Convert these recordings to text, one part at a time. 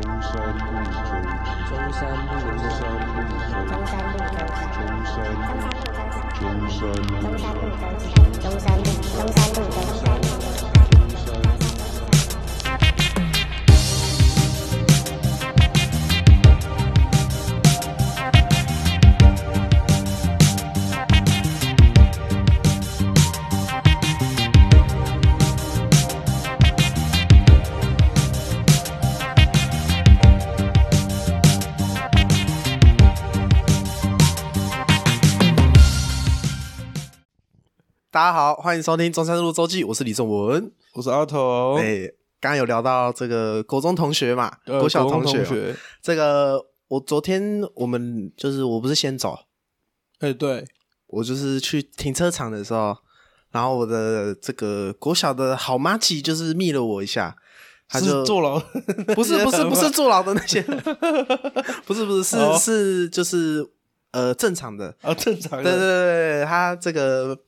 中山路周中山路。中山路中山路。周中山路。中山路中山路中山路中山路大家好，欢迎收听中山路周记，我是李正文。我是阿头，哎、刚刚有聊到这个国中同学嘛，呃国小同学，这个我昨天我们就是我不是先走，哎，对，我就是去停车场的时候，然后我的这个国小的好妈吉就是密了我一下，他就是坐牢，不是不是不是坐牢的那些，不是不是是、哦。是就是呃正常的，啊，正常对对对，他这个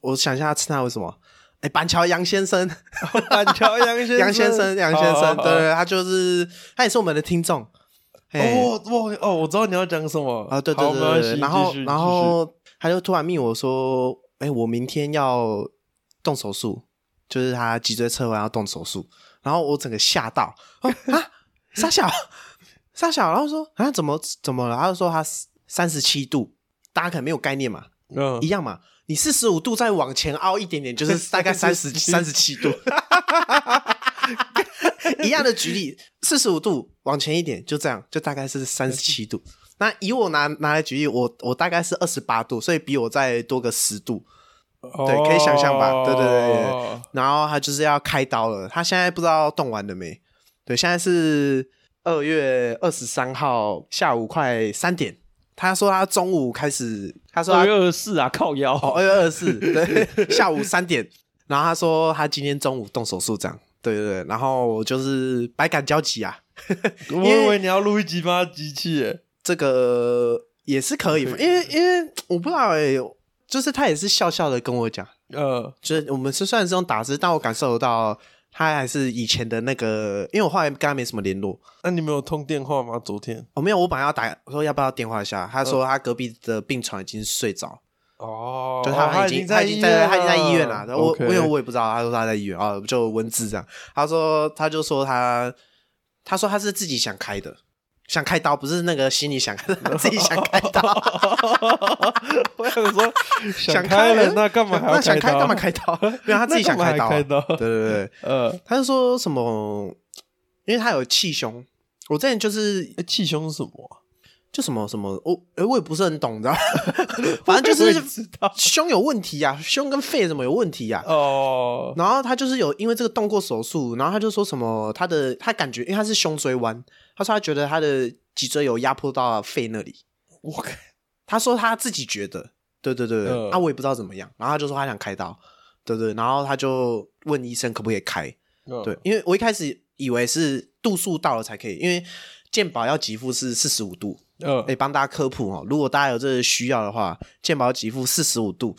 我想一下称他为什么？哎，板桥杨先生，板桥杨先生，杨先生，杨先生，对对，他就是他也是我们的听众。哎哦，我哦，我知道你要讲什么啊，对对对然后然后他就突然密我说，哎，我明天要动手术，就是他脊椎侧弯要动手术，然后我整个吓到，哦啊，傻小，傻小，然后说啊，怎么怎么了？他就说他三十七度，大家可能没有概念嘛，嗯一样嘛。你四十五度再往前凹一点点，就是 大概三十三十七度，一样的举例，四十五度往前一点，就这样，就大概是三十七度。那以我拿拿来举例，我我大概是二十八度，所以比我再多个十度。对可以想象吧对对对对哦然后他就是要开刀了，他现在不知道动完了没？对，现在是二月二十三号下午快三点。他说他中午开始，他说他二月二十四啊，靠腰，哦，二月二十四，对，下午三点。然后他说他今天中午动手术，这样，对对对。然后我就是百感交集啊，我以为 你要录一集吗机器耶，这个也是可以，因为因为我不知道哎、就是他也是笑笑的跟我讲，呃，就是我们是虽然是用打字，但我感受得到他还是以前的那个，因为我后来跟他没什么联络。那你没有通电话吗？昨天？哦，没有，我本来要打，我说要不要电话一下，他说他隔壁的病床已经睡着，哦，就他他已经在已经在他已经在医院了。我 OK 因为我也不知道，他说他在医院啊，就文字这样。他说他就说他他说他是自己想开的，想开刀，不是那个心里想自己想开刀。我想说，想开了，那干嘛还要那想开刀？干嘛开刀？没有，他自己想开刀啊。还开刀对对对，呃，他就说什么，因为他有气胸。我之前就是欸气胸是什么啊？就什么什么，我诶我也不是很懂，你知道？反正就是胸有问题啊，胸跟肺怎么有问题啊？哦，然后他就是有因为这个动过手术，然后他就说什么他的他感觉，因为他是胸椎弯，他说他觉得他的脊椎有压迫到肺那里。我靠，他说他自己觉得，对对对啊我也不知道怎么样，然后他就说他想开刀，对对，然后他就问医生可不可以开，嗯对，，因为我一开始以为是度数到了才可以，因为健保要给付是四十五度，呃哎，帮大家科普哦，如果大家有这个需要的话，健保给付四十五度。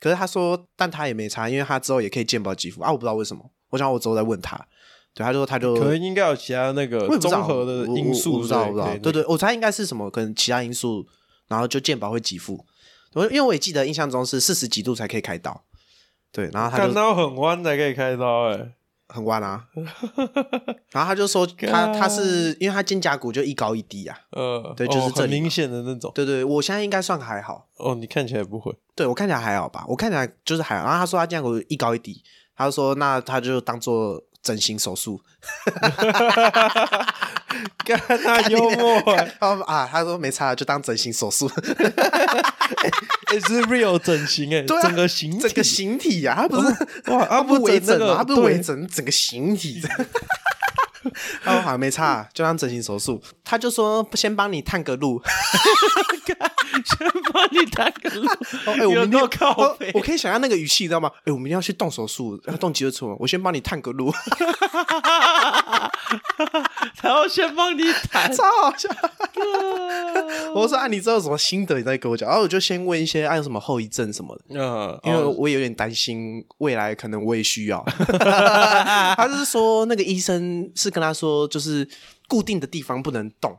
可是他说，但他也没差，因为他之后也可以健保给付啊，我不知道为什么。我想我之后再问他，对，他就说他就可能应该有其他那个综合的因素，我不知道，我不知道。对对，我猜应该是什么，可能其他因素，然后就健保会给付。我因为我也记得印象中是四十几度才可以开刀，对，然后他就看到很弯才可以开刀，哎，很弯啊，然后他就说他他是因为他肩胛骨就一高一低啊，呃，对就是很明显的那种。对对，我现在应该算还好，哦，你看起来不会，对我看起来还好吧，我看起来就是还好。然后他说他肩胛骨一高一低，他就说那他就当做整形手术。干他幽默，哎，他说啊，他说没差，就当整形手术。也 是 real 整形，哎，对啊整个形体，整个形体啊，他不是哇，他不是微整啊啊，他不是微，整整个形体。他说好像没差，就当整形手术。他就说先帮你探个路。先帮你探个路，哦，哎、我有明天够靠哦我可以想象那个语气，你知道吗？哎、我明天要去动手术，要动脊椎侧弯，我先帮你探个路，然后先帮你弹，超好笑。我说啊，你知道什么心得，你再跟我讲。然后我就先问一些，啊，有什么后遗症什么的，嗯，因为哦我也有点担心未来可能我也需要。他就是说那个医生是跟他说，就是固定的地方不能动，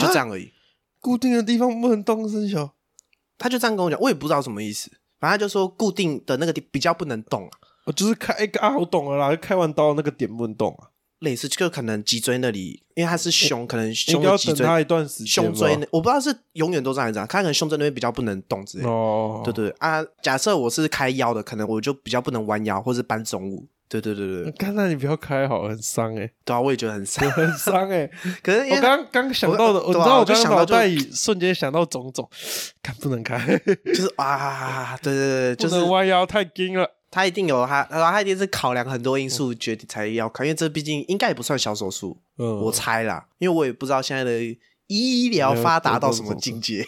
就这样而已。固定的地方不能动，生小。他就这样跟我讲，我也不知道什么意思，反正他就说固定的那个地比较不能动啊，我就是开一个啊，我懂了啦，开完刀那个点不能动啊，类似就可能脊椎那里，因为他是胸，可能胸的脊椎、一段时间。胸椎那，我不知道是永远都这样这样，他可能胸椎那边比较不能动之类的。哦，对对啊，假设我是开腰的，可能我就比较不能弯腰或是搬重物。对对对对，刚才你不要开好，很伤哎，对啊，我也觉得很伤。很伤哎。可是我刚刚想到的，我我知道我我刚刚脑袋里瞬间想到种种，看不能开，就是啊，对 对对，不就是能弯腰，太硬了。他一定有他，然后他一定是考量很多因素决定才要开，因为这毕竟应该也不算小手术，嗯，我猜啦，因为我也不知道现在的医疗发达到什么境界，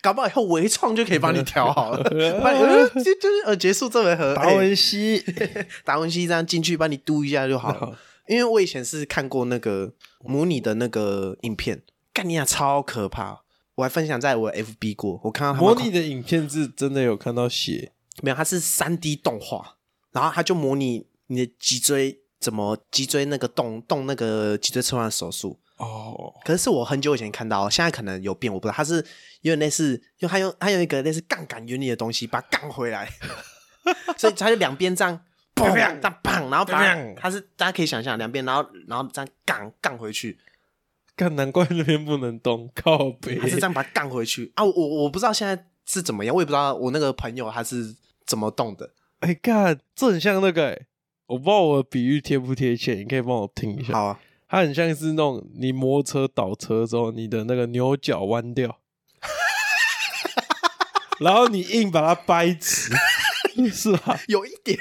搞不好以后微创就可以帮你调好了，帮你呃就就是呃结束这回合，达哎文西，达文西这样进去帮你嘟一下就好了。因为我以前是看过那个模拟的那个影片，干你俩超可怕，我还分享在我 FB 过，我看到他模拟的影片是真的有看到血，没有，它是三 D 动画，然后它就模拟你的脊椎怎么脊椎那个动动那个脊椎侧弯的手术。哦，可是是我很久以前看到，现在可能有变，我不知道。它是有点类似，因为它用它用一个类似杠杆原理的东西把它杠回来，所以它就两边这样砰这样砰，然后把它它是大家可以想象两边，然后然后这样杠杠回去，看难怪那边不能动，靠北还是这样把它杠回去啊？我我不知道现在是怎么样，我也不知道我那个朋友他是怎么动的。哎，干，这很像那个哎，我不知道我的比喻贴不贴切，你可以帮我听一下。好啊，它很像是那种你摩托车倒车之后，你的那个牛角弯掉，然后你硬把它掰直，是吧？有一点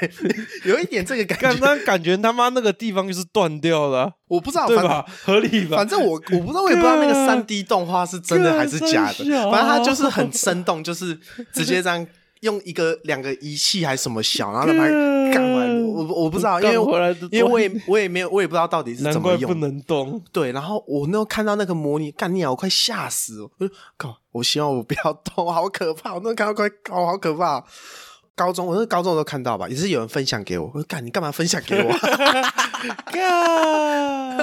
有一点这个感干，觉，那感觉他妈那个地方就是断掉了啊、我不知道，对吧？合理吧？反正我我不知道，我也不知道那个三 D 动画是真的还是假的。反正它就是很生动，就是直接这样用一个两个仪器还是什么小，然后把它干完。我我不知道，因为因为我也我也没有我也不知道到底是难怪不怎么用。能动。对，然后我那时候看到那个模拟，干你啊，我快吓死了！我就靠，我希望我不要动，好可怕！我那时候看到快，哦，好可怕！高中，我那高中我都看到吧，也是有人分享给我。我说干，你干嘛分享给我？干，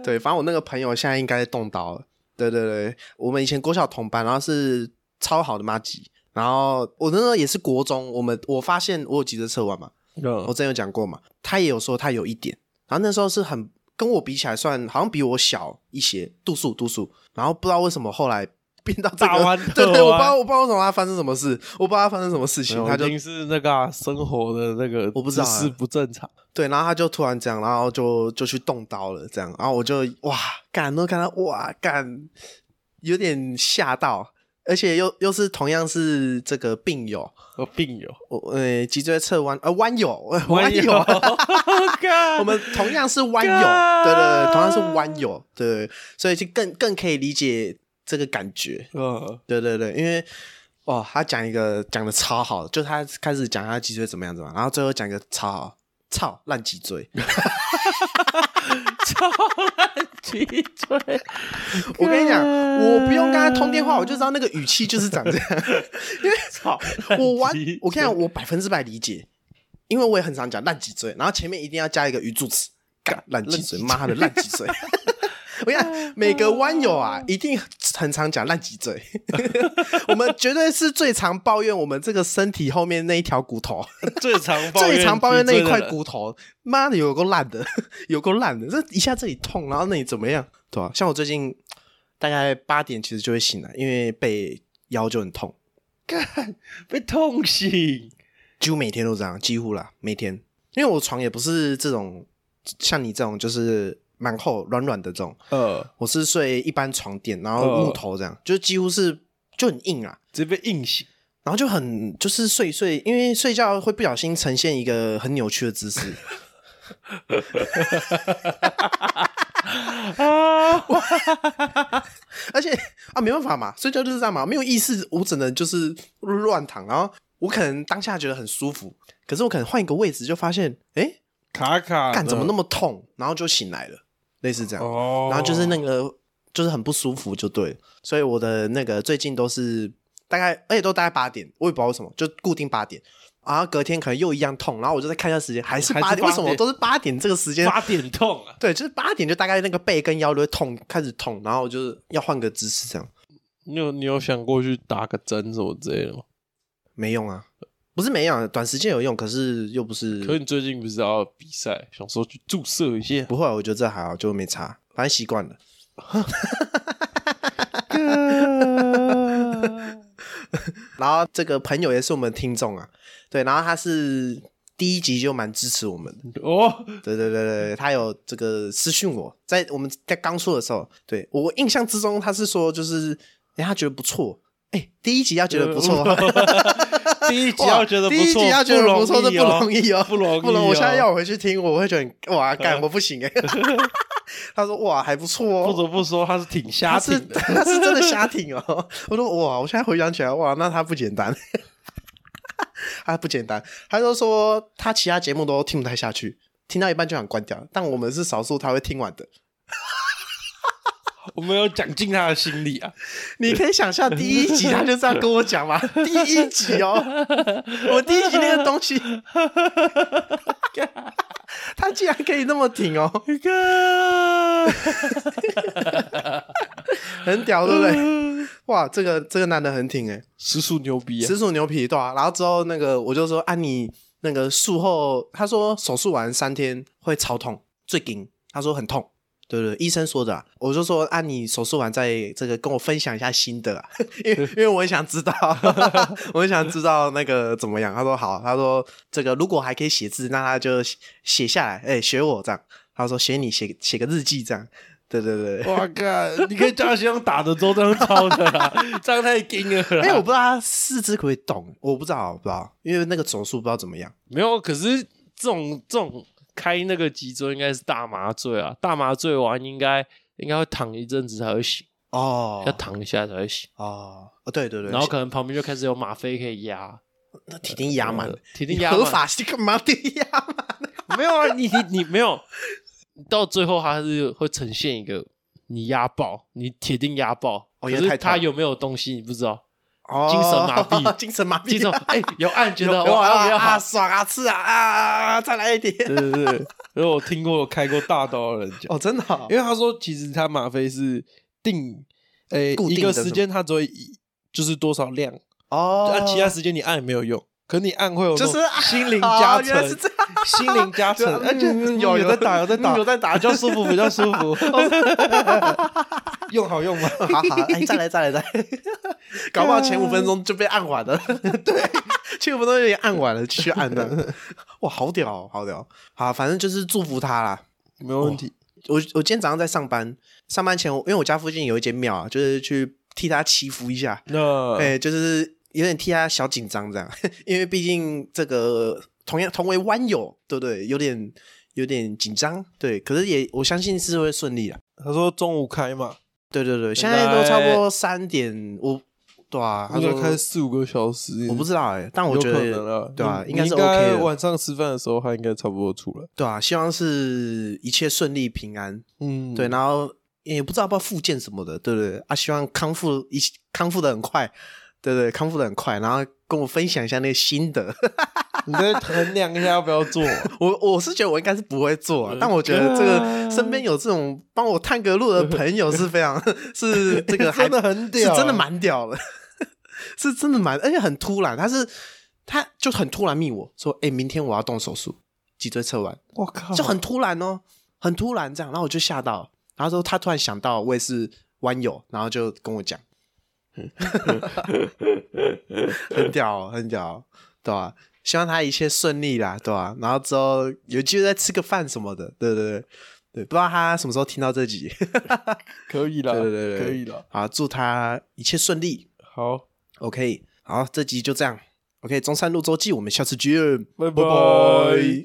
对，反正我那个朋友现在应该动刀了。对对对，我们以前国小同班，然后是超好的妈吉。然后我那时候也是国中，我们我发现我有急着测完嘛，我嗯，之前有讲过嘛，他也有说他有一点，然后那时候是很跟我比起来算好像比我小一些，度数度数，然后不知道为什么后来变到这个，大弯对对，我不知道我不知道为什么他发生什么事，我不知道他发生什么事情，他就他一定是那个啊、生活的那个我不知道啊姿势不正常。对，然后他就突然这样，然后就就去动刀了，这样，然后我就哇干，都看到哇干，有点吓到，而且又又是同样是这个病友，哦病友，我呃脊椎侧弯呃弯友呃弯友，干。我们同样是弯友，干。对对对，同样是弯友，对，所以就更更可以理解这个感觉，嗯，对对对，因为哦，他讲一个讲的超好，就他开始讲他脊椎怎么样怎么样，然后最后讲一个超好，操烂脊椎，操烂脊椎。我跟你讲，我不用跟他通电话，我就知道那个语气就是长这样，因为操，我完我跟你讲，我百分之百理解，因为我也很常讲烂脊椎，然后前面一定要加一个语助词，干烂脊椎，妈的烂脊椎。我跟你讲，每个弯友啊，一定很常讲烂脊椎。我们绝对是最常抱怨我们这个身体后面那一条骨头，最常抱怨最常抱怨那一块骨头，妈的有够烂的，有够烂的。这一下这里痛，然后那里怎么样？对吧、像我最近大概八点其实就会醒来，因为被腰就很痛。干被痛醒。几乎每天都这样，几乎啦，每天。因为我床也不是这种像你这种，就是蛮厚软软的这种，呃，我是睡一般床垫，然后木头这样，就几乎是就很硬啊，直接被硬醒。然后就很就是睡一睡，因为睡觉会不小心呈现一个很扭曲的姿势，啊！而且啊没办法嘛，睡觉就是这样嘛，没有意识，我只能就是乱躺，然后我可能当下觉得很舒服，可是我可能换一个位置就发现，哎，卡卡的，干怎么那么痛，然后就醒来了，类似这样。哦？然后就是那个就是很不舒服，就对了。所以我的那个最近都是大概，而且都大概八点，我也不知道为什么，就固定八点。然后隔天可能又一样痛，然后我就再看一下时间，还是八点，为什么都是八点这个时间？八点痛啊！对，就是八点就大概那个背跟腰都会痛，开始痛，然后我就是要换个姿势这样，你有你有想过去打个针什么之类的吗？没用啊，不是没用啊，短时间有用，可是又不是，可是你最近不是要比赛，想说去注射一些？不会啊，我觉得这还好，就没差，反正习惯了。然后这个朋友也是我们听众啊，对，然后他是第一集就蛮支持我们的，哦，对对对对，他有这个私讯我，在我们在刚说的时候，对我印象之中他是说就是，哎，他觉得不错，哎，第一集他觉得不错，第一集要觉得不第一错，集要觉得不错，这 不容易哦，不容易哦不容易。我现在要我回去听，我会觉得哇，干我不行哎。他说哇还不错哦不哦，得不说他是挺瞎他是挺的。他是真的瞎挺哦。我说哇，我现在回想起来哇，那他不简单，他不简单。他就说他其他节目都听不太下去，听到一半就想关掉，但我们是少数他会听完的。我没有讲进他的心里啊，你可以想象第一集他就这样跟我讲嘛，第一集哦，我第一集那个东西，他竟然可以那么挺哦，很屌，对不对？哇，这个这个男的很挺哎，实属牛逼啊！实属牛皮对啊。然后之后那个我就说啊，你那个术后，他说手术完三天会超痛，最紧，他说很痛。对对，医生说的、啊，我就说啊，你手术完再这个跟我分享一下心得啊，因为因为我很想知道，我很想知道那个怎么样。他说好，他说这个如果还可以写字，那他就写写下来，哎、学我这样。他说写你写写个日记这样，对对对。哇靠！你可以叫他先用打的周章抄的啦，这样太硬了啦。哎、我不知道他四肢可不可以动，我不知道，我不知道，因为那个手术不知道怎么样。没有，可是这种这种开那个脊椎应该是大麻醉啊，大麻醉完应该应该会躺一阵子才会醒，哦。要躺一下才会醒，哦。哦，对对对，然后可能旁边就开始有吗啡可以压，那铁定压满。呃，铁定合法是干嘛？铁定压满？没有啊，你你你没有，到最后它是会呈现一个你压爆，你铁定压爆，可是哦因为太痛它有没有东西你不知道，哦 精神麻痹。精神麻痹，精神哎有按觉有得哇啊比较爽啊，刺啊啊，再来一点。对对对，因为我听过开过大刀的人讲，哦，真的哦，因为他说其实他吗啡是定，诶、一个时间他只会以就是多少量，哦。按其他时间你按也没有用，可你按会有就是啊心灵哦加成是，心灵加成，而且嗯有有有在打有在打嗯有在打比较舒服比较舒服，用好用吗？好好，哎，再来再来再来，搞不好前五分钟就被按完了。对，前五分钟就被按完了，继续按的。哇，好屌哦，好屌！好，反正就是祝福他啦。没有问题，我我今天早上在上班，上班前我因为我家附近有一间庙啊，就是去替他祈福一下。那哎、就是有点替他小紧张这样，因为毕竟这个同样同为弯友，对不对？有点有点紧张，对。可是也我相信是会顺利啊。他说中午开嘛，对对对，现在都差不多三点，我对啊，他说开四五个小时，我不知道哎、但我觉得对啊，应该是 OK，晚上吃饭的时候，他应该差不多出来。对啊，希望是一切顺利平安，嗯，对，然后也不知道要不要复健什么的，对不对？啊，希望康复一康复的很快，对对，康复的很快，然后跟我分享一下那个心得。你再衡量一下要不要做。我我是觉得我应该是不会做、啊，但我觉得这个身边有这种帮我探个路的朋友是非常 是这个还真的很屌。啊是真的蛮屌的，是真的蛮，而且很突然，他是他就很突然密我说，哎、明天我要动手术，脊椎侧弯，我靠，就很突然哦，很突然这样，然后我就吓到，然后说他突然想到我也是弯友，然后就跟我讲，很屌哦，很屌哦，对吧、希望他一切顺利啦，对吧、然后之后有机会再吃个饭什么的，对对对对，不知道他什么时候听到这集，可以了，对对对对可以了。好，祝他一切顺利。好，，OK，好，这集就这样，OK，中山路周记，我们下次见，拜拜。拜拜